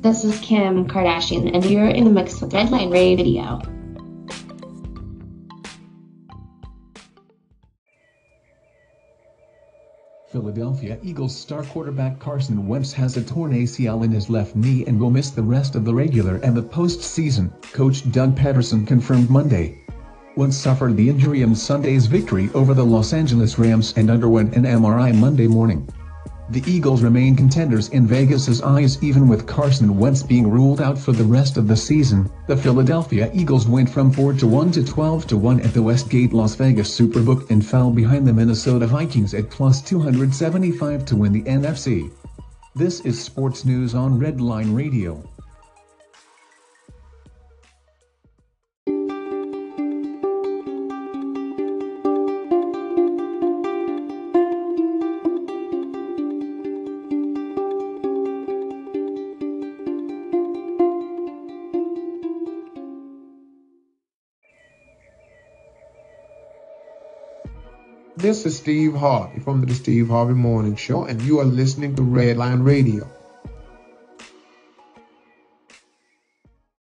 This is Kim Kardashian, and you're in the mix with Redline Radio. Philadelphia Eagles star quarterback Carson Wentz has a torn ACL in his left knee and will miss the rest of the regular and the postseason, coach Doug Pederson confirmed Monday. Wentz suffered the injury in Sunday's victory over the Los Angeles Rams and underwent an MRI Monday morning. The Eagles remain contenders in Vegas's eyes even with Carson Wentz being ruled out for the rest of the season. The Philadelphia Eagles went from 4 to 1 to 12 to 1 at the Westgate Las Vegas Superbook and fell behind the Minnesota Vikings at plus 275 to win the NFC. This is sports news on Redline Radio. This is Steve Harvey from the Steve Harvey Morning Show, and you are listening to Redline Radio.